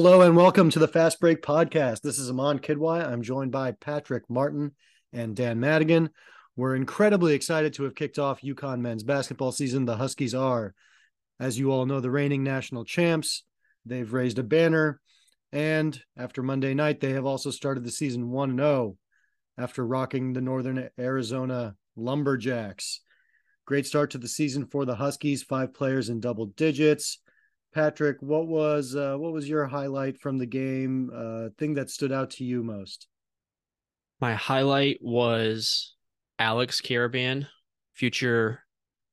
Hello and welcome to the Fast Break Podcast. This is Aman Kidwai. I'm joined by Patrick Martin and Dan Madigan. We're incredibly excited to have kicked off UConn men's basketball season. The Huskies are, as you all know, the reigning national champs. They've raised a banner. And after Monday night, they have also started the season 1 0 after rocking the Northern Arizona Lumberjacks. Great start to the season for the Huskies, five players in double digits. Patrick, what was uh, what was your highlight from the game? Uh, thing that stood out to you most? My highlight was Alex Karaban, future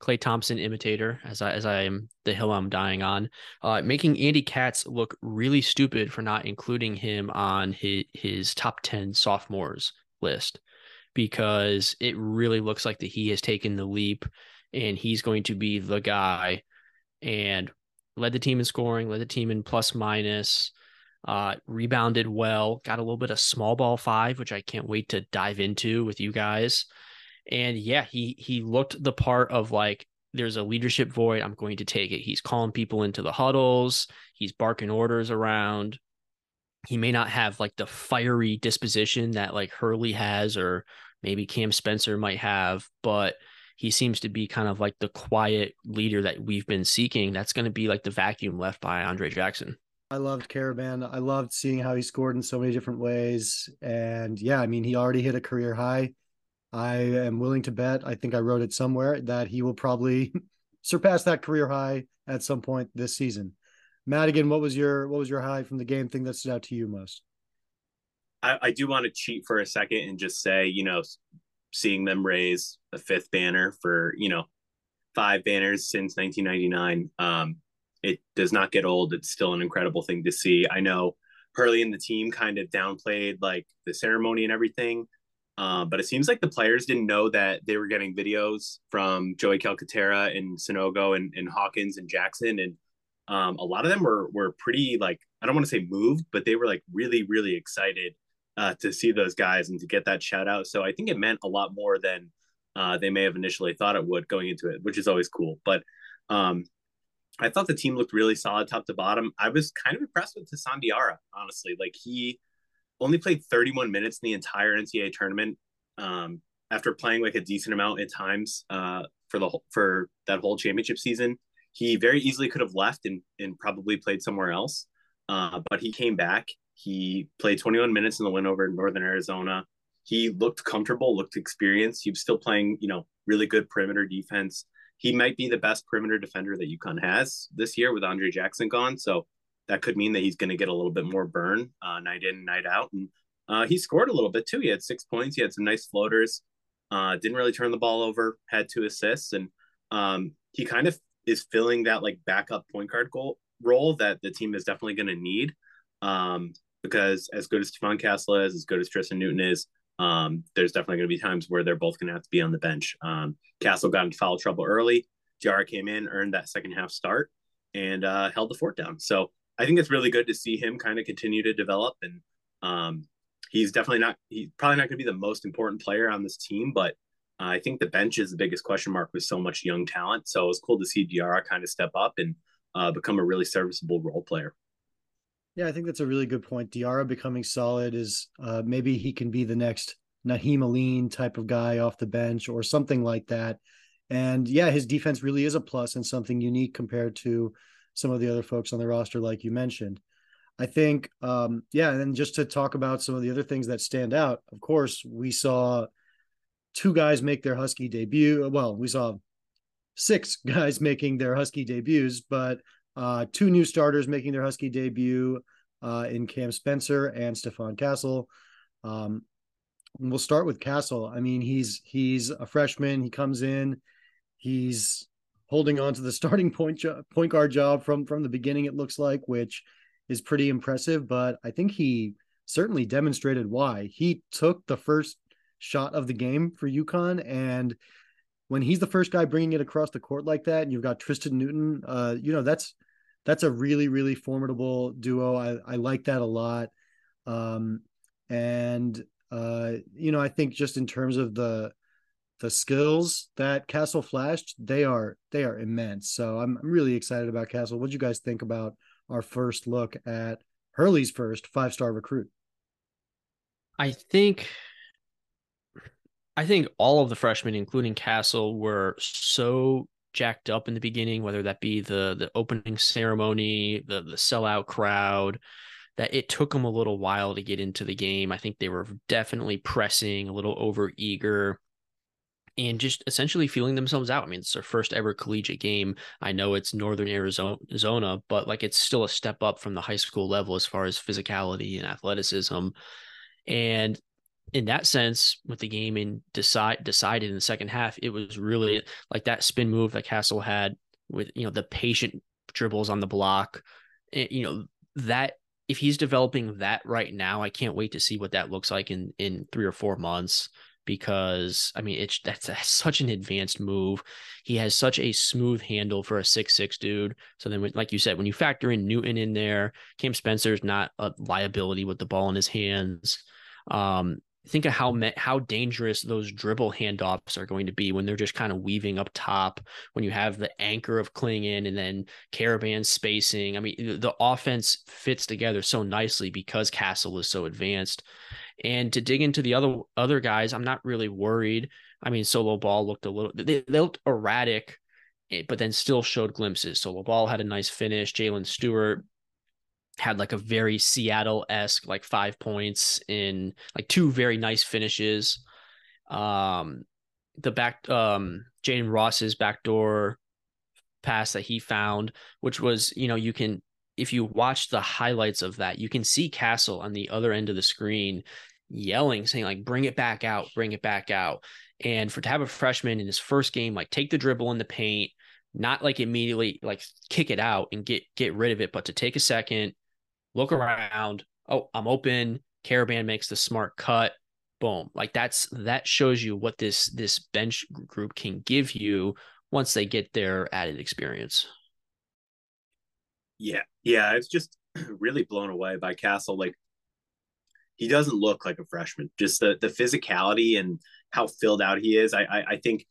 Klay Thompson imitator, as I as I am the hill I'm dying on, uh, making Andy Katz look really stupid for not including him on his his top ten sophomores list, because it really looks like that he has taken the leap, and he's going to be the guy. And led the team in scoring, led the team in plus minus, uh, rebounded well, got a little bit of small ball five, which I can't wait to dive into with you guys. And yeah, he he looked the part of like there's a leadership void. I'm going to take it. He's calling people into the huddles. He's barking orders around. He may not have like the fiery disposition that like Hurley has, or maybe Cam Spencer might have, but he seems to be kind of like the quiet leader that we've been seeking. That's going to be like the vacuum left by Andre Jackson. I loved Karaban. I loved seeing how he scored in so many different ways. And yeah, I mean, he already hit a career high. I am willing to bet, I think I wrote it somewhere, that he will probably surpass that career high at some point this season. Madigan, what was your what was your high from the game thing that stood out to you most? I, I do want to cheat for a second and just say, you know, seeing them raise a fifth banner for you know five banners since 1999 um, it does not get old. It's still an incredible thing to see. I know hurley and the team kind of downplayed like the ceremony and everything uh, but it seems like the players didn't know that they were getting videos from joey calcaterra and sanogo and, and hawkins and jackson and um, a lot of them were were pretty like i don't want to say moved but they were like really really excited uh, to see those guys and to get that shout out. So I think it meant a lot more than uh, they may have initially thought it would going into it, which is always cool. But um, I thought the team looked really solid top to bottom. I was kind of impressed with Hassan Diarra, honestly. Like he only played 31 minutes in the entire NCAA tournament um, after playing like a decent amount at times uh, for the whole, for that whole championship season. He very easily could have left and, and probably played somewhere else, uh, but he came back he played 21 minutes in the win over Northern Arizona. He looked comfortable, looked experienced. He was still playing, you know, really good perimeter defense. He might be the best perimeter defender that UConn has this year with Andre Jackson gone. So that could mean that he's going to get a little bit more burn uh, night in, night out. And uh, he scored a little bit too. He had six points. He had some nice floaters. Uh, didn't really turn the ball over. Had two assists, and um, he kind of is filling that like backup point guard goal role that the team is definitely going to need. Um, because as good as Stephon Castle is, as good as Tristen Newton is, um, there's definitely going to be times where they're both going to have to be on the bench. Um, Castle got into foul trouble early. Diarra came in, earned that second half start, and uh, held the fort down. So I think it's really good to see him kind of continue to develop. And um, he's definitely not, he's probably not going to be the most important player on this team, but I think the bench is the biggest question mark with so much young talent. So it was cool to see Diarra kind of step up and uh, become a really serviceable role player. Yeah, I think that's a really good point. Diarra becoming solid is uh, maybe he can be the next Nahiem Alleyne type of guy off the bench or something like that. And yeah, his defense really is a plus and something unique compared to some of the other folks on the roster, like you mentioned. I think, um, yeah, and then just to talk about some of the other things that stand out, of course, we saw two guys make their Husky debut. Well, we saw six guys making their Husky debuts, but uh, two new starters making their Husky debut uh, in Cam Spencer and Stephon Castle. Um, we'll start with Castle. I mean, he's he's a freshman. He comes in, he's holding on to the starting point jo- point guard job from from the beginning. It looks like, which is pretty impressive. But I think he certainly demonstrated why he took the first shot of the game for UConn and when he's the first guy bringing it across the court like that, and you've got Tristen Newton, uh, you know that's that's a really really formidable duo. I I like that a lot. Um, and uh, you know, I think just in terms of the the skills that Castle flashed, they are they are immense. So I'm I'm really excited about Castle. What do you guys think about our first look at Hurley's first five star recruit. I think I think all of the freshmen, including Castle, were so jacked up in the beginning, whether that be the the opening ceremony, the the sellout crowd, that it took them a little while to get into the game. I think they were definitely pressing, a little over eager, and just essentially feeling themselves out. I mean, it's their first ever collegiate game. I know it's Northern Arizona, but like it's still a step up from the high school level as far as physicality and athleticism. And in that sense, with the game in decide decided in the second half, it was really like that spin move that Castle had with you know the patient dribbles on the block. And, you know that if he's developing that right now, I can't wait to see what that looks like in in three or four months. Because I mean, it's that's, that's such an advanced move. He has such a smooth handle for a six six dude. So then, like you said, when you factor in Newton in there, Cam Spencer's not a liability with the ball in his hands. Um, think of how how dangerous those dribble handoffs are going to be when they're just kind of weaving up top. When you have the anchor of Clingan and then Karaban spacing. I mean, the offense fits together so nicely because Castle is so advanced. And to dig into the other other guys, I'm not really worried. I mean, Solo Ball looked a little they, they looked erratic, eh, but then still showed glimpses. So Ball had a nice finish. Jaylin Stewart had like a very Seattle esque like five points in like two very nice finishes. Um, the back um Jayden Ross's backdoor pass that he found, which was you know you can if you watch the highlights of that, you can see Castle on the other end of the screen yelling, saying like "Bring it back out, bring it back out." And for to have a freshman in his first game, like take the dribble in the paint, not like immediately like kick it out and get get rid of it, but to take a second, look around. Oh, I'm open. Karaban makes the smart cut. Boom. Like that's that shows you what this this bench group can give you once they get their added experience. Yeah. Yeah. I was just really blown away by Castle. Like he doesn't look like a freshman. Just the the physicality and how filled out he is. I I, I think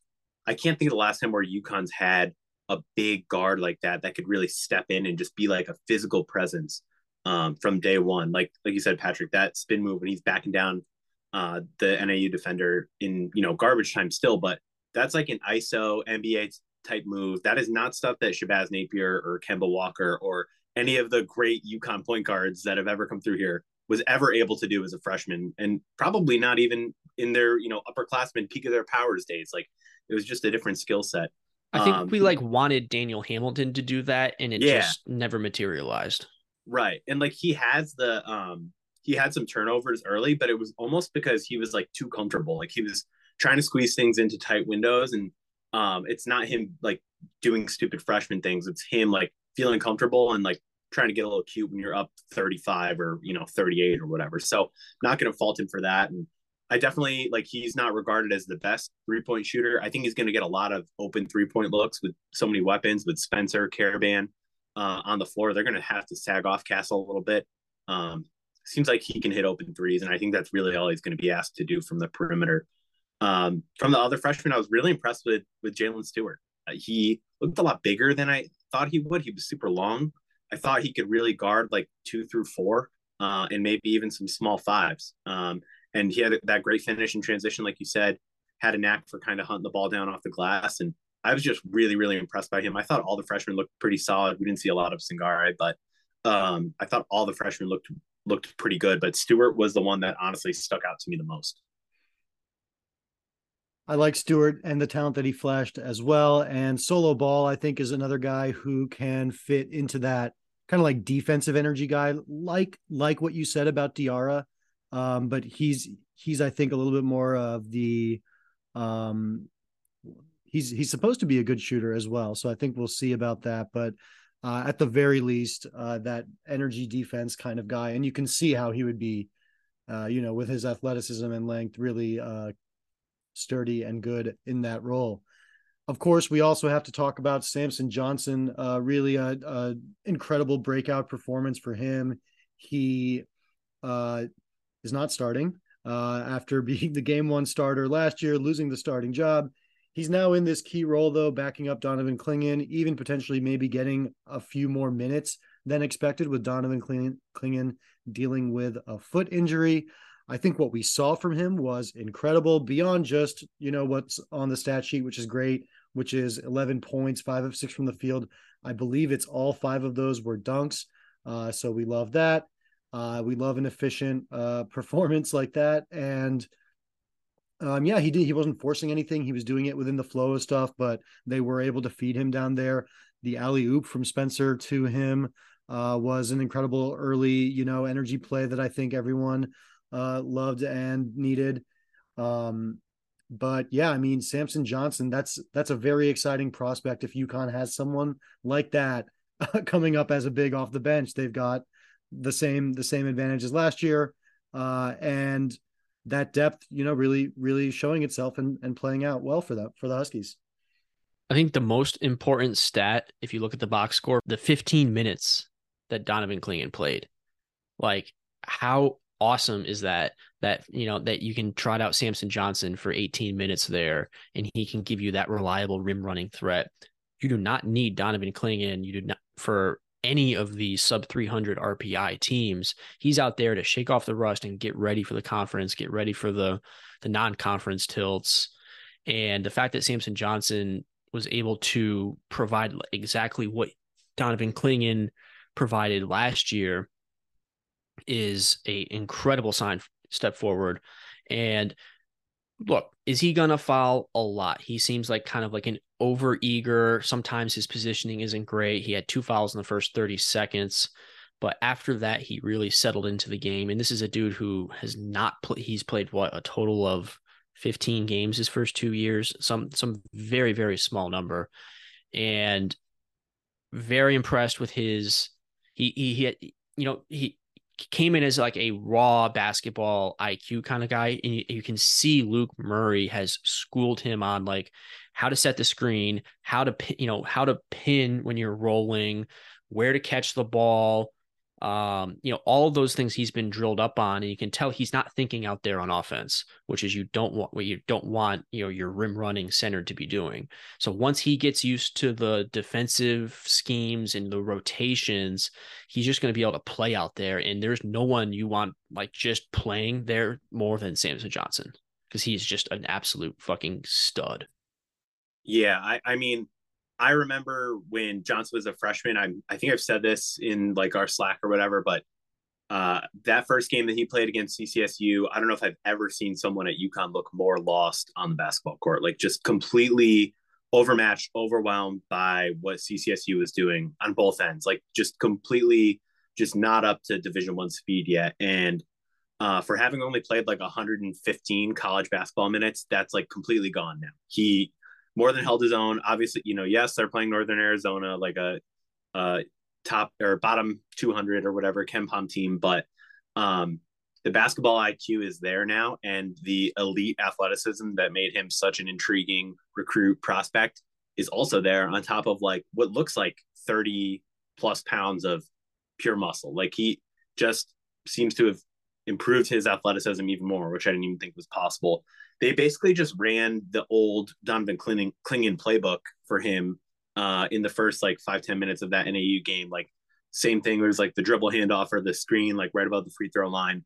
I can't think of the last time where UConn's had a big guard like that that could really step in and just be like a physical presence um, from day one. Like like you said, Patrick, that spin move when he's backing down uh, the NAU defender in you know garbage time still, but that's like an ISO NBA type move. That is not stuff that Shabazz Napier or Kemba Walker or any of the great UConn point guards that have ever come through here was ever able to do as a freshman, and probably not even in their you know upperclassmen peak of their powers days. Like it was just a different skill set. I think um, we like wanted Daniel Hamilton to do that, and it yeah. just never materialized. Right. And like he has the um he had some turnovers early, but it was almost because he was like too comfortable. Like he was trying to squeeze things into tight windows and um it's not him like doing stupid freshman things. It's him like feeling comfortable and like trying to get a little cute when you're up 35 or you know 38 or whatever. So not going to fault him for that and I definitely like he's not regarded as the best three point shooter. I think he's going to get a lot of open three point looks with so many weapons with Spencer, Karaban, uh, on the floor, they're going to have to sag off Castle a little bit. Um, seems like he can hit open threes, and I think that's really all he's going to be asked to do from the perimeter. Um, from the other freshmen, I was really impressed with with Jaylin Stewart. Uh, he looked a lot bigger than I thought he would. He was super long. I thought he could really guard like two through four, uh, and maybe even some small fives. Um, and he had that great finish in transition, like you said. Had a knack for kind of hunting the ball down off the glass, and I was just really, really impressed by him. I thought all the freshmen looked pretty solid. We didn't see a lot of Singare, but um, I thought all the freshmen looked looked pretty good. But Stewart was the one that honestly stuck out to me the most. I like Stewart and the talent that he flashed as well. And Solo Ball, I think, is another guy who can fit into that kind of like defensive energy guy, like like what you said about Diarra. Um, but he's he's I think a little bit more of the um he's he's supposed to be a good shooter as well. So I think we'll see about that. But uh, at the very least, uh, that energy defense kind of guy, and you can see how he would be, uh, you know, with his athleticism and length, really uh, sturdy and good in that role. Of course, we also have to talk about Samson Johnson. Uh, really, a, a, incredible breakout performance for him. He uh, is not starting after being the game one starter last year, losing the starting job He's now in this key role, though, backing up Donovan Clingan, even potentially maybe getting a few more minutes than expected with Donovan Clingan dealing with a foot injury. I think what we saw from him was incredible beyond just, you know, what's on the stat sheet, which is great, which is 11 points, five of six from the field. I believe it's all five of those were dunks. Uh, so we love that. Uh, we love an efficient uh, performance like that. And um, yeah, he did. He wasn't forcing anything. He was doing it within the flow of stuff, but they were able to feed him down there. The alley oop from Spencer to him uh, was an incredible early, you know, energy play that I think everyone uh, loved and needed. Um, but yeah, I mean, Samson Johnson, that's that's a very exciting prospect. If UConn has someone like that coming up as a big off the bench, they've got the same the same advantage as last year, uh, and that depth, you know, really really showing itself and and playing out well for that for the Huskies. I think the most important stat, if you look at the box score, the 15 minutes that Donovan Clingan played, like how awesome is that that you know that you can trot out Samson Johnson for 18 minutes there and he can give you that reliable rim running threat. You do not need Donovan Clingan. You do not for any of the sub 300 RPI teams. He's out there to shake off the rust and get ready for the conference, get ready for the the non-conference tilts. And the fact that Samson Johnson was able to provide exactly what Donovan Clingan provided last year is a incredible sign step forward. And look, is he gonna foul a lot? He seems like kind of like an over eager. Sometimes his positioning isn't great. He had two fouls in the first 30 seconds. But after that, he really settled into the game. And this is a dude who has not played, he's played what, a total of 15 games his first two years, some, some very, very small number. And very impressed with his, he, he, he you know, he, came in as like a raw basketball IQ kind of guy. And you, you, can see Luke Murray has schooled him on like how to set the screen, how to, you know, how to pin when you're rolling, where to catch the ball, um, you know, all those things he's been drilled up on, and you can tell he's not thinking out there on offense, which is you don't want what you don't want, you know, your rim running center to be doing. So once he gets used to the defensive schemes and the rotations, he's just going to be able to play out there. And there's no one you want like just playing there more than Samson Johnson because he's just an absolute fucking stud. Yeah, I, I mean, I remember when Johnson was a freshman. I I think I've said this in like our Slack or whatever, but uh, that first game that he played against CCSU, I don't know if I've ever seen someone at UConn look more lost on the basketball court, like just completely overmatched, overwhelmed by what CCSU was doing on both ends, like just completely just not up to Division One speed yet. And uh, for having only played like 115 college basketball minutes, that's like completely gone now. He more than held his own. Obviously, you know, yes, they're playing Northern Arizona, like a, a top or bottom 200 or whatever KenPom team, but um, the basketball IQ is there now, and the elite athleticism that made him such an intriguing recruit prospect is also there. On top of like what looks like 30 plus pounds of pure muscle, like he just seems to have improved his athleticism even more, which I didn't even think was possible they basically just ran the old Donovan Clingan, Clingan playbook for him uh, in the first like five ten minutes of that NAU game. Like same thing. Was like the dribble handoff or the screen, like right above the free throw line,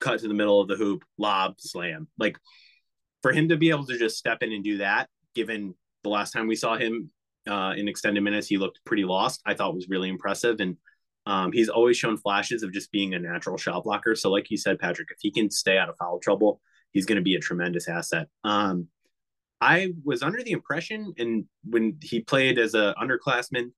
cut to the middle of the hoop, lob, slam. Like for him to be able to just step in and do that, given the last time we saw him uh, in extended minutes, he looked pretty lost. I thought was really impressive. And um, he's always shown flashes of just being a natural shot blocker. So, like you said, Patrick, if he can stay out of foul trouble, he's going to be a tremendous asset. Um, I was under the impression, and when he played as a underclassman,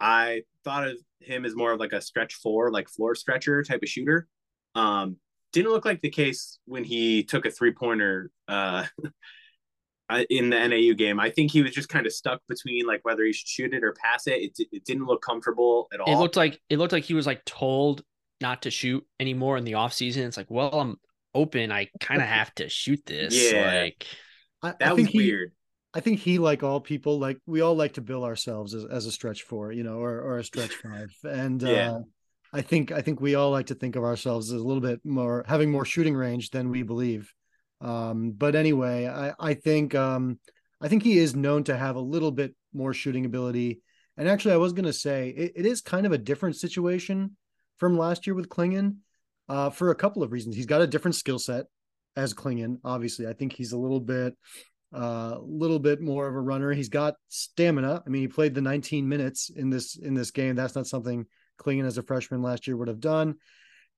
I thought of him as more of like a stretch four, like floor stretcher type of shooter. Um, didn't look like the case when he took a three pointer uh, in the NAU game. I think he was just kind of stuck between like whether he should shoot it or pass it. It, it didn't look comfortable at all. It looked like it looked like he was like told not to shoot anymore in the off season. It's like, well, I'm open, I kind of have to shoot this. Yeah, like I, that I was he, weird. I think he, like all people, like we all like to bill ourselves as, as a stretch four, you know, or, or a stretch five, and yeah. Uh, I think I think we all like to think of ourselves as a little bit more having more shooting range than we believe. Um, but anyway, I I think um, I think he is known to have a little bit more shooting ability, And actually, I was going to say it, it is kind of a different situation from last year with Clingan uh, for a couple of reasons. He's got a different skill set as Clingan. Obviously, I think he's a little bit a uh, little bit more of a runner. He's got stamina. I mean, he played the 19 minutes in this in this game. That's not something Clingan as a freshman last year would have done.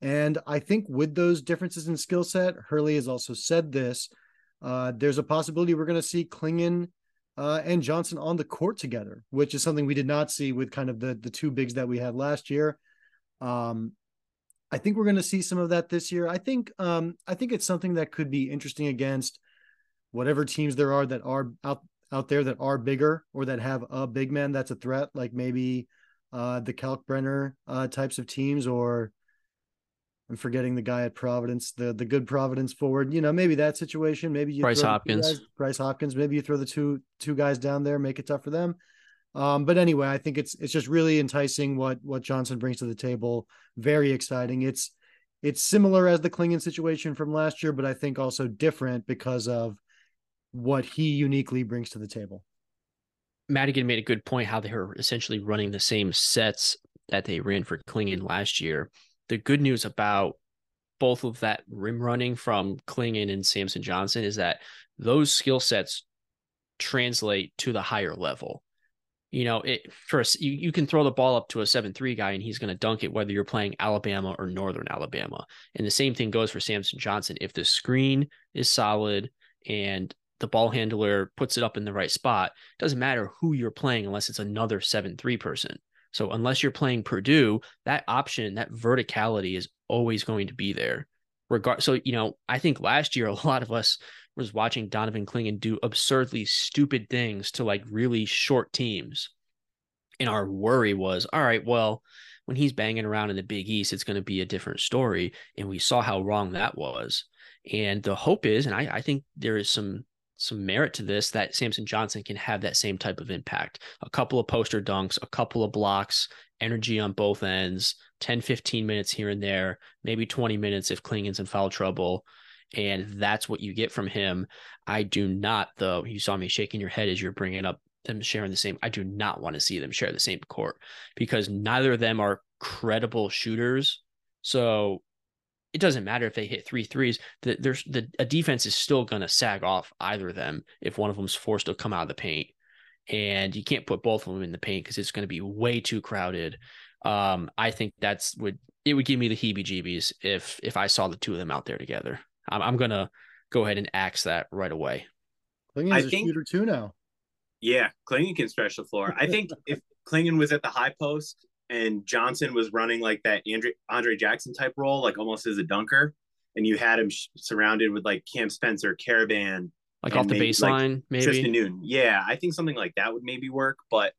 And I think with those differences in skill set, Hurley has also said this. Uh, there's a possibility we're going to see Clingan uh, and Johnson on the court together, which is something we did not see with kind of the the two bigs that we had last year. Um, I think we're going to see some of that this year. I think um, I think it's something that could be interesting against whatever teams there are that are out out there that are bigger or that have a big man that's a threat, like maybe uh, the Kalkbrenner uh, types of teams, or I'm forgetting the guy at Providence, the the good Providence forward. You know, maybe that situation. Maybe you Bryce Hopkins, guys, Bryce Hopkins. Maybe you throw the two two guys down there, make it tough for them. Um, but anyway, I think it's it's just really enticing what what Johnson brings to the table. Very exciting. It's it's similar as the Clingan situation from last year, but I think also different because of what he uniquely brings to the table. Madigan made a good point how they were essentially running the same sets that they ran for Clingan last year. The good news about both of that rim running from Clingan and Samson Johnson is that those skill sets translate to the higher level you know, it first you, you can throw the ball up to a seven three guy and he's going to dunk it whether you're playing Alabama or Northern Alabama. And the same thing goes for Samson Johnson. If the screen is solid and the ball handler puts it up in the right spot, doesn't matter who you're playing unless it's another seven three person. So unless you're playing Purdue, that option, that verticality is always going to be there. Regard so, you know, I think last year a lot of us was watching Donovan Clingan do absurdly stupid things to like really short teams. And our worry was, all right, well, when he's banging around in the Big East, it's going to be a different story. And we saw how wrong that was. And the hope is, and I, I think there is some some merit to this that Samson Johnson can have that same type of impact. A couple of poster dunks, a couple of blocks, energy on both ends, 10, 15 minutes here and there, maybe 20 minutes if Clingan's in foul trouble and that's what you get from him. I do not, though. You saw me shaking your head as you're bringing up them sharing the same. I do not want to see them share the same court because neither of them are credible shooters. So it doesn't matter if they hit three threes. The, there's the a defense is still going to sag off either of them if one of them's forced to come out of the paint, and you can't put both of them in the paint because it's going to be way too crowded. Um, I think that's would it would give me the heebie-jeebies if if I saw the two of them out there together. I'm, I'm gonna go ahead and axe that right away. Clingan's a think, shooter too now. Yeah, Clingan can stretch the floor. I think if Clingan was at the high post and Johnson was running like that Andre Andre Jackson type role, like almost as a dunker, and you had him sh- surrounded with like Cam Spencer, Karaban, like off the maybe, baseline, like maybe Tristen Newton. Yeah, I think something like that would maybe work. But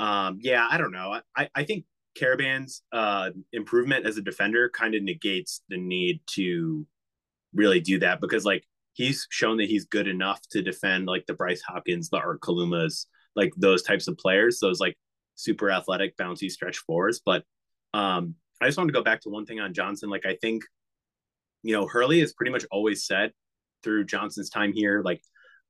um, yeah, I don't know. I I think Karaban's uh improvement as a defender kind of negates the need to really do that because like he's shown that he's good enough to defend like the Bryce Hopkins, the Art Kalumas, like those types of players, those like super athletic, bouncy stretch fours. But um, I just wanted to go back to one thing on Johnson. Like I think, you know, Hurley has pretty much always said through Johnson's time here, like,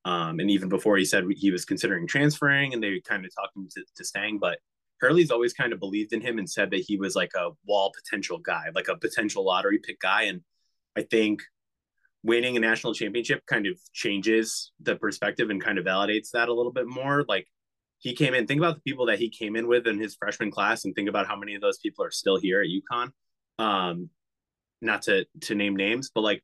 um, and even before he said he was considering transferring and they kind of talked him to, to staying, but Hurley's always kind of believed in him and said that he was like a wall potential guy, like a potential lottery pick guy. And I think winning a national championship kind of changes the perspective and kind of validates that a little bit more. Like he came in, think about the people that he came in with in his freshman class and think about how many of those people are still here at UConn. Um, not to to name names, but like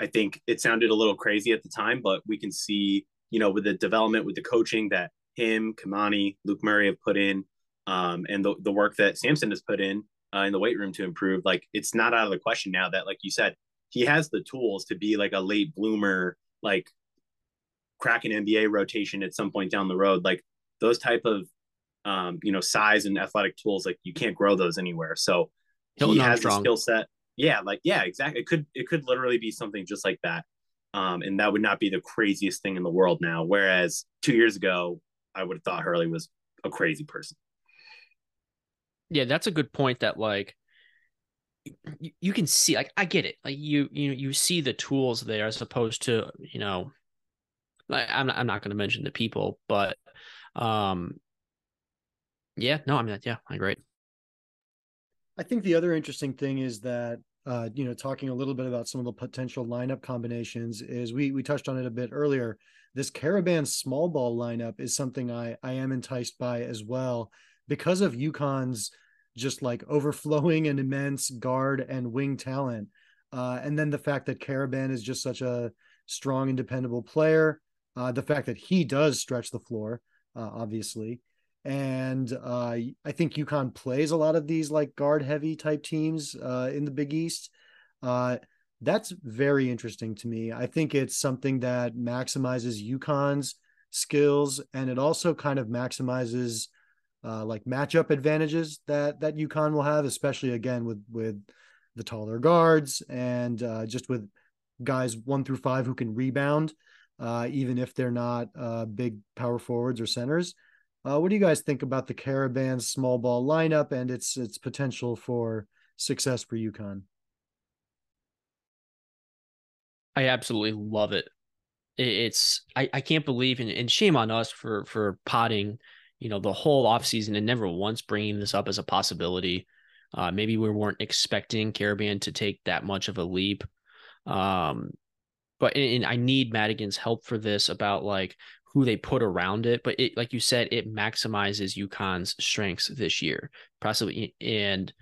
I think it sounded a little crazy at the time, but we can see, you know, with the development, with the coaching that him, Kimani, Luke Murray have put in, um, and the, the work that Samson has put in uh, in the weight room to improve, like it's not out of the question now that, like you said, he has the tools to be like a late bloomer, like crack an NBA rotation at some point down the road. Like those type of um, you know, size and athletic tools, like you can't grow those anywhere. So Hilton he has the skill set. Yeah, like yeah, exactly. It could it could literally be something just like that. Um, and that would not be the craziest thing in the world now. Whereas two years ago, I would have thought Hurley was a crazy person. Yeah, that's a good point. That like you, can see like I get it. Like you you you see the tools there as opposed to, you know, like I'm not, I'm not going to mention the people, but um Yeah, no, I mean, yeah, I agree. I think the other interesting thing is that uh, you know, talking a little bit about some of the potential lineup combinations is we we touched on it a bit earlier. This Karaban small ball lineup is something I I am enticed by as well because of UConn's just like overflowing and immense guard and wing talent. Uh, and then the fact that Karaban is just such a strong and dependable player. Uh, the fact that he does stretch the floor, uh, obviously. And uh, I think UConn plays a lot of these like guard heavy type teams uh, in the Big East. Uh, that's very interesting to me. I think it's something that maximizes UConn's skills and it also kind of maximizes uh, like matchup advantages that that UConn will have, especially again with with the taller guards and uh, just with guys one through five who can rebound, uh, even if they're not uh, big power forwards or centers. Uh, what do you guys think about the Karaban small ball lineup and its its potential for success for UConn? I absolutely love it. It's I, I can't believe and, and shame on us for for potting you know, the whole offseason and never once bringing this up as a possibility. Uh, maybe we weren't expecting Karaban to take that much of a leap. Um, but and I need Madigan's help for this about like who they put around it. But it, like you said, it maximizes UConn's strengths this year, possibly. And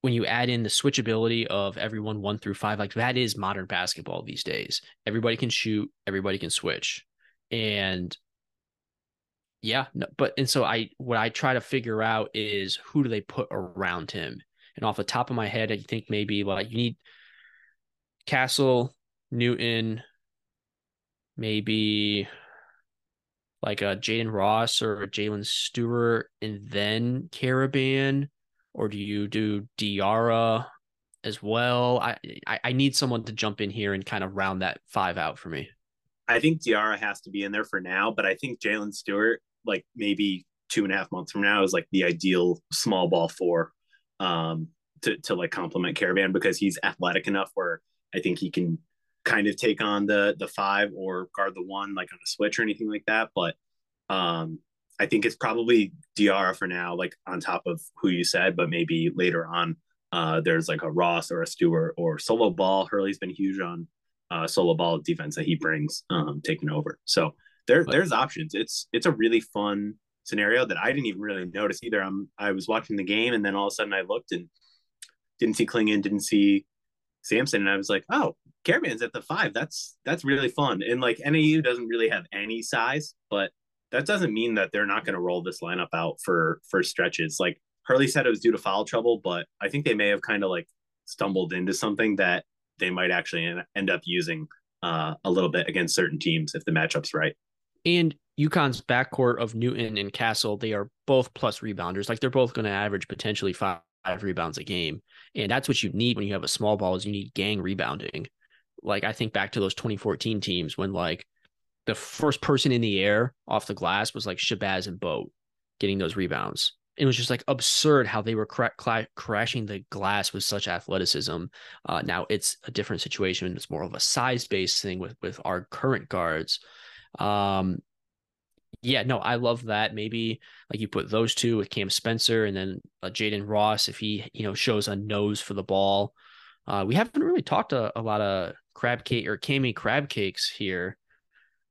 when you add in the switchability of everyone one through five, like that is modern basketball these days. Everybody can shoot, everybody can switch. And yeah, no, but and so I what I try to figure out is who do they put around him? And off the top of my head, I think maybe like you need Castle, Newton, maybe like a Jayden Ross or Jaylin Stewart, and then Karaban, or do you do Diarra as well? I, I I need someone to jump in here and kind of round that five out for me. I think Diarra has to be in there for now, but I think Jaylin Stewart like maybe two and a half months from now is like the ideal small ball four um, to to like complement Karaban because he's athletic enough where I think he can kind of take on the the five or guard the one like on a switch or anything like that. But um, I think it's probably Diarra for now, like on top of who you said, but maybe later on uh, there's like a Ross or a Stewart or solo ball. Hurley's been huge on uh, solo ball defense that he brings um, taking over. So there but, there's options. It's it's a really fun scenario that I didn't even really notice either. I'm I was watching the game and then all of a sudden I looked and didn't see Clingan, didn't see Samson, and I was like, oh, Karaban's at the five. That's that's really fun. And like NAU doesn't really have any size, but that doesn't mean that they're not going to roll this lineup out for for stretches. Like Hurley said, it was due to foul trouble, but I think they may have kind of like stumbled into something that they might actually end up using uh, a little bit against certain teams if the matchup's right and UConn's backcourt of Newton and Castle, they are both plus rebounders. Like they're both going to average potentially five, rebounds a game. And that's what you need when you have a small ball is you need gang rebounding. Like I think back to those 2014 teams when like the first person in the air off the glass was like Shabazz and Boat getting those rebounds. It was just like absurd how they were cra- cla- crashing the glass with such athleticism. Uh, now it's a different situation. It's more of a size based thing with with our current guards. Um, yeah, no, I love that. Maybe like you put those two with Cam Spencer and then uh, Jayden Ross if he you know shows a nose for the ball. Uh, we haven't really talked a, a lot of crab cake or Cami crab cakes here.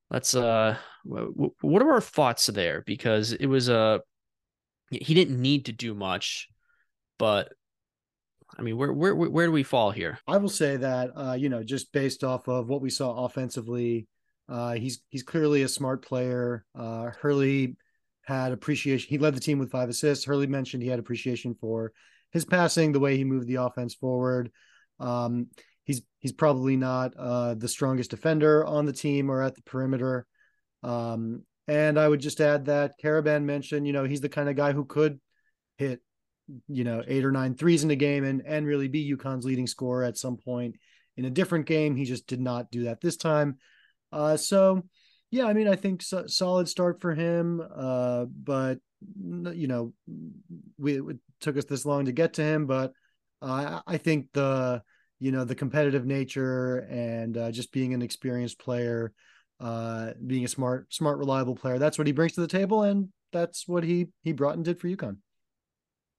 Let's uh, w- what are our thoughts there? Because it was a uh, he didn't need to do much, but I mean, where where where do we fall here? I will say that uh, you know, just based off of what we saw offensively uh, he's he's clearly a smart player. Uh, Hurley had appreciation. He led the team with five assists. Hurley mentioned he had appreciation for his passing, the way he moved the offense forward. Um, he's he's probably not uh, the strongest defender on the team or at the perimeter. Um, and I would just add that Karaban mentioned, you know, he's the kind of guy who could hit, you know, eight or nine threes in a game and and really be UConn's leading scorer at some point in a different game. He just did not do that this time. Uh, so yeah, I mean, I think so, solid start for him. Uh, but you know, we it took us this long to get to him, but uh, I think the you know the competitive nature and uh, just being an experienced player, uh, being a smart, smart, reliable player, that's what he brings to the table. And that's what he he brought and did for UConn.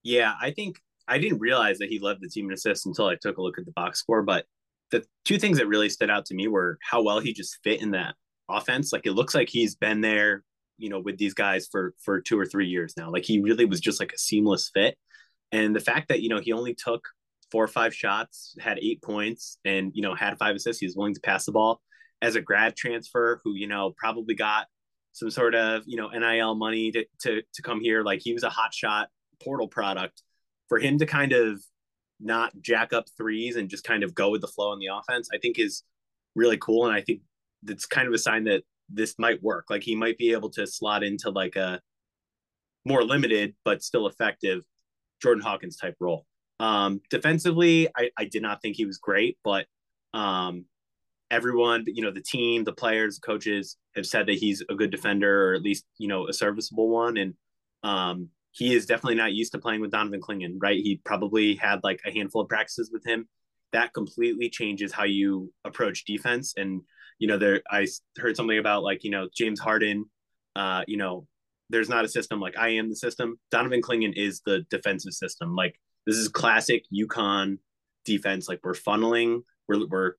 Yeah, I think I didn't realize that he led the team in assists until I took a look at the box score. But the two things that really stood out to me were how well he just fit in that offense. Like it looks like he's been there, you know, with these guys for for two or three years now. Like he really was just like a seamless fit. And the fact that you know he only took four or five shots, had eight points, and you know had five assists. He was willing to pass the ball as a grad transfer who you know probably got some sort of you know NIL money to to to come here. Like he was a hot shot portal product for him to kind of not jack up threes and just kind of go with the flow on the offense. I think is really cool, and I think that's kind of a sign that this might work. Like he might be able to slot into like a more limited but still effective Jordan Hawkins type role. Um, defensively, I, I did not think he was great, but um, everyone, you know, the team, the players, coaches have said that he's a good defender or at least, you know, a serviceable one. And um, he is definitely not used to playing with Donovan Clingan, right? He probably had like a handful of practices with him. That completely changes how you approach defense. And, you know, there, I heard something about like, you know, James Harden, uh, you know, there's not a system like I am the system. Donovan Clingan is the defensive system. Like this is classic UConn defense. Like we're funneling, we're, we're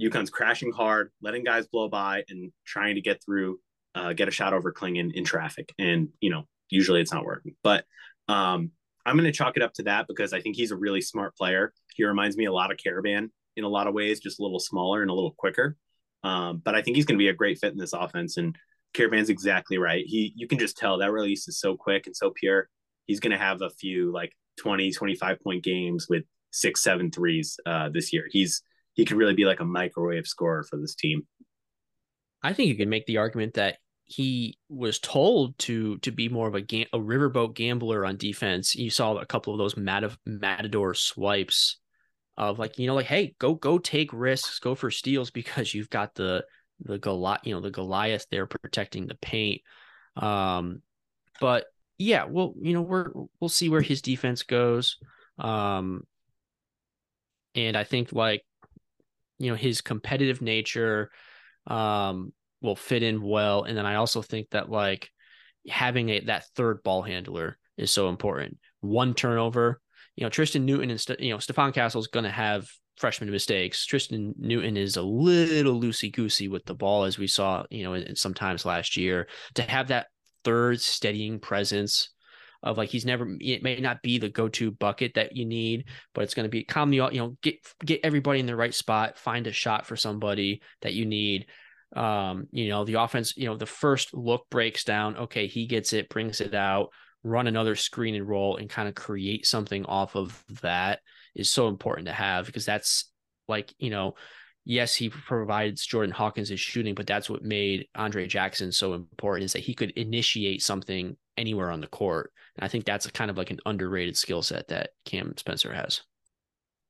UConn's crashing hard, letting guys blow by, and trying to get through, uh, get a shot over Clingan in traffic. And you know, usually it's not working. But um, I'm going to chalk it up to that because I think he's a really smart player. He reminds me a lot of Karaban in a lot of ways, just a little smaller and a little quicker. Um, but I think he's going to be a great fit in this offense. And Karaban's exactly right. He, you can just tell that release is so quick and so pure. He's going to have a few like 20, 25 point games with six, seven threes uh, this year. He's he could really be like a microwave scorer for this team. I think you can make the argument that he was told to to be more of a ga- a riverboat gambler on defense. You saw a couple of those mat- matador swipes of like you know like hey go go take risks go for steals because you've got the the Goliath you know the Goliath there protecting the paint. Um, but yeah, well you know we're we'll see where his defense goes. Um, and I think like you know his competitive nature um will fit in well and then i also think that like having a that third ball handler is so important. One turnover you know tristen newton and you know stephon castle's going to have freshman mistakes. Tristan newton is a little loosey goosey with the ball as we saw you know sometimes last year. To have that third steadying presence of like he's never it may not be the go-to bucket that you need but it's going to be calm the you know get get everybody in the right spot find a shot for somebody that you need um you know the offense you know the first look breaks down okay he gets it brings it out run another screen and roll and kind of create something off of that is so important to have because that's like you know yes, he provides Jordan Hawkins his shooting, but that's what made Andre Jackson so important is that he could initiate something anywhere on the court. And I think that's kind of like an underrated skill set that Cam Spencer has.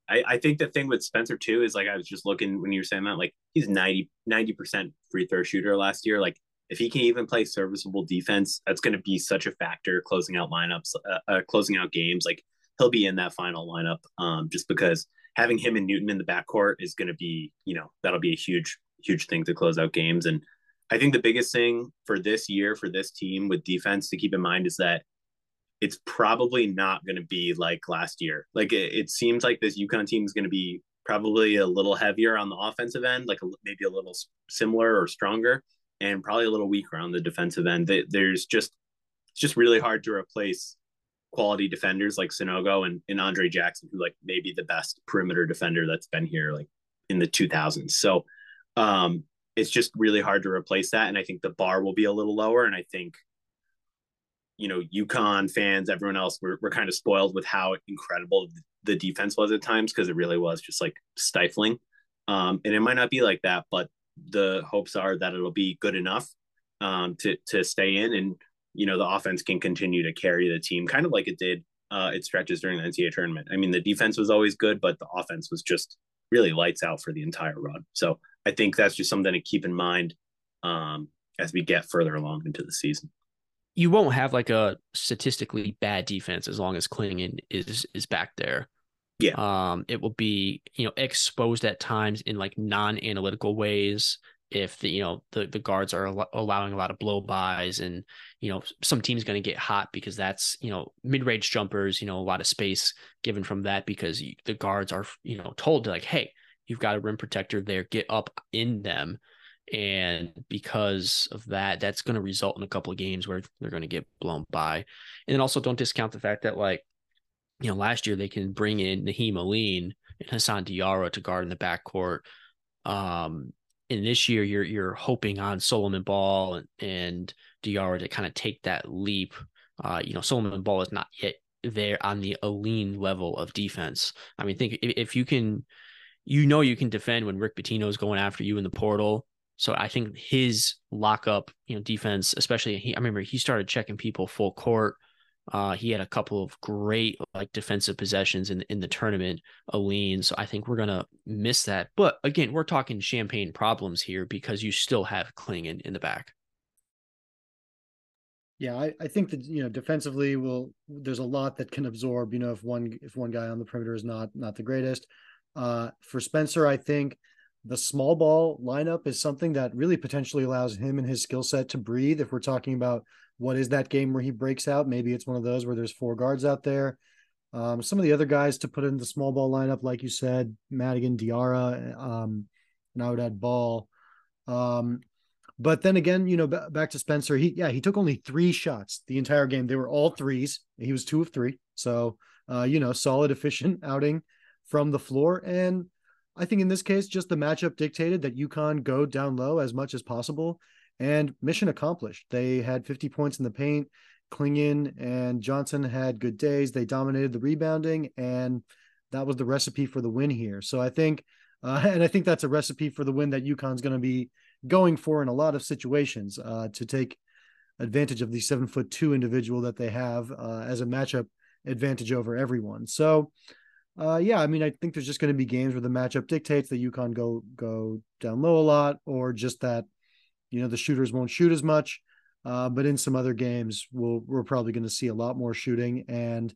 I, I think the thing with Spencer too is like I was just looking when you were saying that like he's 90 percent free throw shooter last year. Like if he can even play serviceable defense, that's going to be such a factor closing out lineups, uh, uh, closing out games. Like he'll be in that final lineup um, just because having him and Newton in the backcourt is going to be, you know, that'll be a huge, huge thing to close out games. And I think the biggest thing for this year for this team with defense to keep in mind is that it's probably not going to be like last year. Like it, it seems like this UConn team is going to be probably a little heavier on the offensive end, like a, maybe a little similar or stronger, and probably a little weaker on the defensive end. There's just it's just really hard to replace quality defenders like Sanogo and, and Andre Jackson, who like maybe the best perimeter defender that's been here like in the 2000s. So um, it's just really hard to replace that. And I think the bar will be a little lower. And I think, you know, UConn fans, everyone else, we're, we're kind of spoiled with how incredible the defense was at times because it really was just like stifling. Um, and it might not be like that, but the hopes are that it'll be good enough um, to to stay in and you know the offense can continue to carry the team, kind of like it did uh, its stretches during the NCAA tournament. I mean, the defense was always good, but the offense was just really lights out for the entire run. So I think that's just something to keep in mind um, as we get further along into the season. You won't have like a statistically bad defense as long as Clingan is is back there. Yeah. Um, it will be you know exposed at times in like non-analytical ways if the you know the the guards are al- allowing a lot of blow bys and you know some team's going to get hot because that's you know mid-range jumpers you know a lot of space given from that because you, the guards are you know told to like hey you've got a rim protector there get up in them and because of that that's going to result in a couple of games where they're going to get blown by and then also don't discount the fact that like you know last year they can bring in Nahiem Alleyne and Hassan Diarra to guard in the backcourt um and this year you're you're hoping on Solomon Ball and, and Diarra to kind of take that leap. Uh, you know, Solomon Ball is not yet there on the Alleyne level of defense. I mean, think if, if you can, you know, you can defend when Rick Pitino is going after you in the portal. So I think his lockup, you know, defense, especially he, I remember he started checking people full court uh, he had a couple of great like defensive possessions in in the tournament, Alleyne. So I think we're gonna miss that. But again, we're talking champagne problems here because you still have Clingan in the back. Yeah, I, I think that you know defensively will there's a lot that can absorb, you know, if one if one guy on the perimeter is not not the greatest. Uh for Spencer, I think the small ball lineup is something that really potentially allows him and his skill set to breathe. If we're talking about what is that game where he breaks out, maybe it's one of those where there's four guards out there. Um, some of the other guys to put in the small ball lineup, like you said, Madigan, Diarra, um, and I would add Ball. Um, but then again, you know, b- back to Spencer. He yeah, he took only three shots the entire game. They were all threes. He was two of three. So uh, you know, solid, efficient outing from the floor. And I think in this case, just the matchup dictated that UConn go down low as much as possible. And mission accomplished. They had 50 points in the paint. Clingan and Johnson had good days. They dominated the rebounding, and that was the recipe for the win here. So I think, uh, and I think that's a recipe for the win that UConn's going to be going for in a lot of situations uh, to take advantage of the seven foot two individual that they have uh, as a matchup advantage over everyone. So uh, yeah, I mean, I think there's just going to be games where the matchup dictates that UConn go go down low a lot, or just that you know the shooters won't shoot as much. Uh, but in some other games, we'll we're probably going to see a lot more shooting, and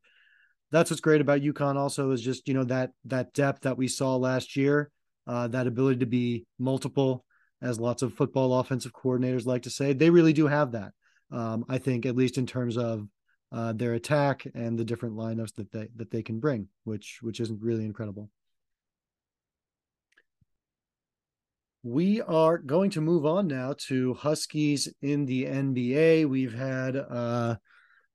that's what's great about UConn. Also, is just you know that that depth that we saw last year, uh, that ability to be multiple, as lots of football offensive coordinators like to say, they really do have that. Um, I think at least in terms of uh, their attack and the different lineups that they that they can bring, which which isn't really incredible. We are going to move on now to Huskies in the NBA. We've had a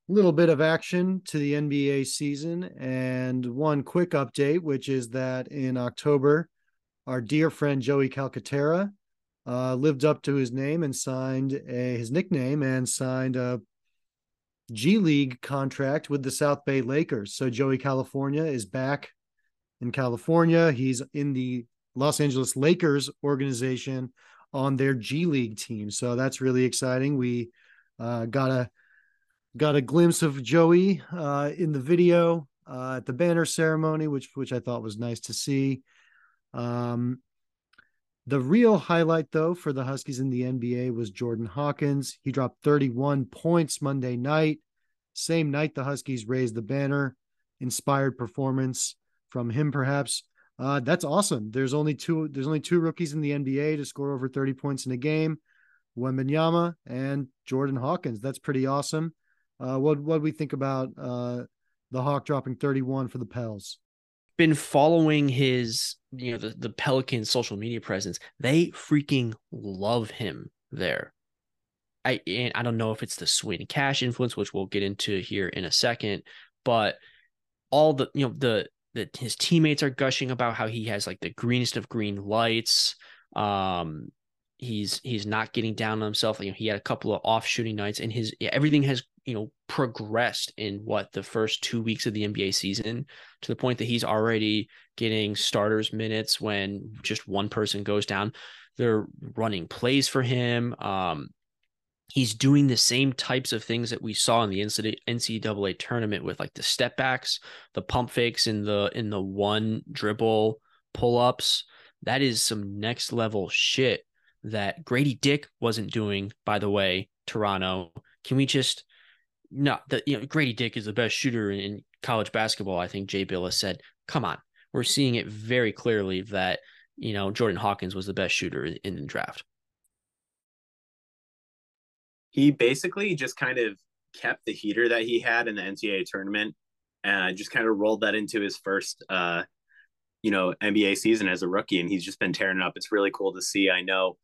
little bit of action to the NBA season, and one quick update, which is that in October, our dear friend Joey Calcaterra uh, lived up to his name and signed a, his nickname and signed a G League contract with the South Bay Lakers. So Joey California is back in California. He's in the Los Angeles Lakers organization on their G League team. So that's really exciting. We uh, got a got a glimpse of Joey uh, in the video uh, at the banner ceremony, which which I thought was nice to see. Um, the real highlight, though, for the Huskies in the NBA was Jordan Hawkins. He dropped 31 points Monday night. Same night, the Huskies raised the banner. Inspired performance from him, perhaps. Uh, that's awesome. There's only two. There's only two rookies in the NBA to score over 30 points in a game. Wembanyama and Jordan Hawkins. That's pretty awesome. Uh, what what do we think about uh, the Hawk dropping 31 for the Pels? Been following his, you know, the, the Pelican social media presence. They freaking love him there. I and I don't know if it's the Swin Cash influence, which we'll get into here in a second, but all the you know the the his teammates are gushing about how he has like the greenest of green lights. Um, he's he's not getting down on himself. You know, he had a couple of off shooting nights, and his everything has you know progressed in what the first two weeks of the NBA season to the point that he's already getting starters minutes when just one person goes down. They're running plays for him. Um, he's doing the same types of things that we saw in the NCAA tournament with like the step backs, the pump fakes, in the in the one dribble pull ups. That is some next level shit that Grady Dick wasn't doing. By the way, Toronto, can we just no, the, you know, Grady Dick is the best shooter in, college basketball. I think Jay Bilas said, come on, we're seeing it very clearly that, you know, Jordan Hawkins was the best shooter in, in the draft. He basically just kind of kept the heater that he had in the NCAA tournament and just kind of rolled that into his first, uh, you know, NBA season as a rookie. And he's just been tearing it up. It's really cool to see. I know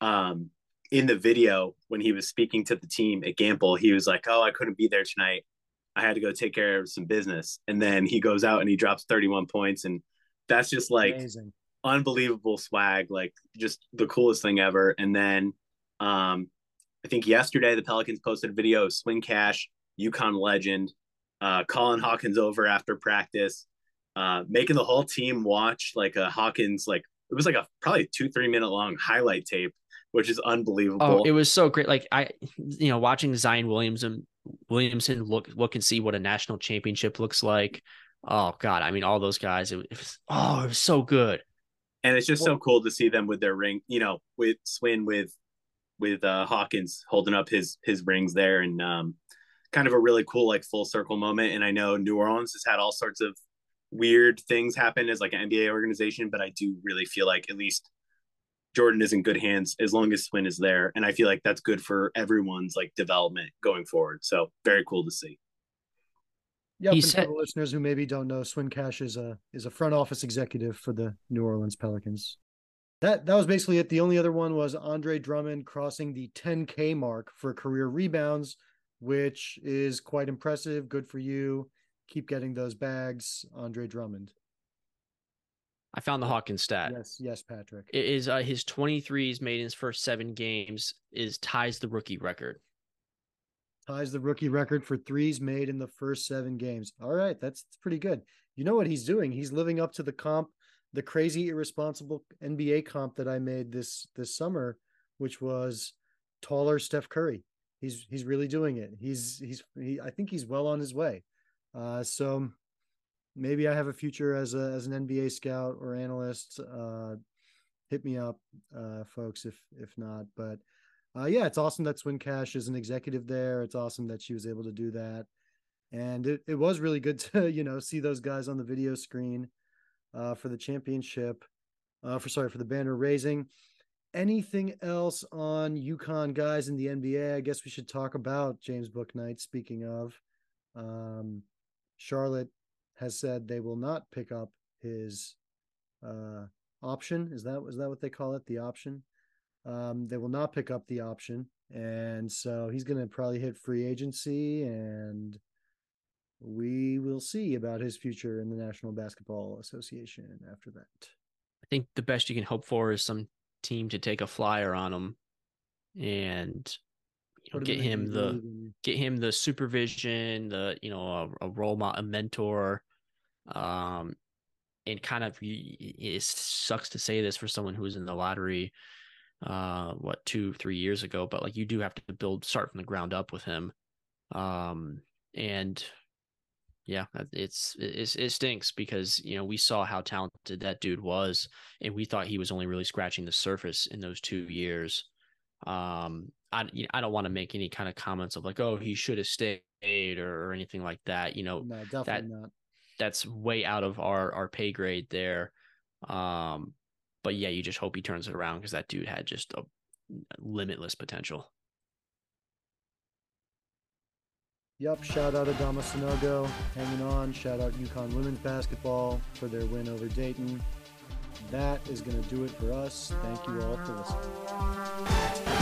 um, in the video when he was speaking to the team at Gampel, he was like, "Oh, I couldn't be there tonight. I had to go take care of some business." And then he goes out and he drops 31 points and that's just like Amazing. unbelievable swag, like just the coolest thing ever. And then um I think yesterday the Pelicans posted a video of Swin Cash, UConn legend, uh, calling Hawkins over after practice, uh, making the whole team watch like a Hawkins like it was like a probably two three minute long highlight tape, which is unbelievable. Oh, it was so great. Like I, you know, watching Zion Williamson Williamson look look and see what a national championship looks like. Oh God, I mean, all those guys. It, it was oh, it was so good. And it's just well, so cool to see them with their ring. You know, with Swin with with uh, Hawkins holding up his his rings there, and um, kind of a really cool like full circle moment. And I know New Orleans has had all sorts of weird things happen as like an NBA organization, but I do really feel like at least Jordan is in good hands as long as Swin is there, and I feel like that's good for everyone's like development going forward. So very cool to see. Yeah, for said- the listeners who maybe don't know, Swin Cash is a is a front office executive for the New Orleans Pelicans that that was basically it. The only other one was Andre Drummond crossing the 10K mark for career rebounds, which is quite impressive. Good for you. Keep getting those bags, Andre Drummond. I found the Hawkins stat. Yes, yes, Patrick. It is uh, his 23s made in his first seven games is ties the rookie record. Ties the rookie record for threes made in the first seven games. All right, that's, that's pretty good. You know what he's doing? He's living up to the comp the crazy irresponsible NBA comp that I made this this summer, which was taller Steph Curry. He's he's really doing it. He's he's he, I think he's well on his way. Uh, so maybe I have a future as a as an NBA scout or analyst. Uh, hit me up, uh, folks, if if not. But uh, yeah, it's awesome that Swin Cash is an executive there. It's awesome that she was able to do that, and it, it was really good to you know see those guys on the video screen uh, for the championship, uh, for sorry for the banner raising. Anything else on UConn guys in the NBA? I guess we should talk about James Bouknight. Speaking of, um, Charlotte has said they will not pick up his uh, option. Is that is that what they call it? The option. Um, they will not pick up the option, and so he's going to probably hit free agency and we will see about his future in the National Basketball Association after that. I think the best you can hope for is some team to take a flyer on him and know, get him the get him the supervision, the you know a, a role model, a mentor, um, and kind of it sucks to say this for someone who was in the lottery, uh, what two three years ago, but like you do have to build start from the ground up with him, um, and yeah, it's, it's it stinks because you know we saw how talented that dude was, and we thought he was only really scratching the surface in those two years. Um, I you know, I don't want to make any kind of comments of like, oh, he should have stayed or, or, anything like that. You know, no, definitely that, not. That's way out of our our pay grade there. Um, but yeah, you just hope he turns it around because that dude had just a limitless potential. Yep, shout out Adama Sanogo hanging on. Shout out UConn women's basketball for their win over Dayton. That is going to do it for us. Thank you all for listening.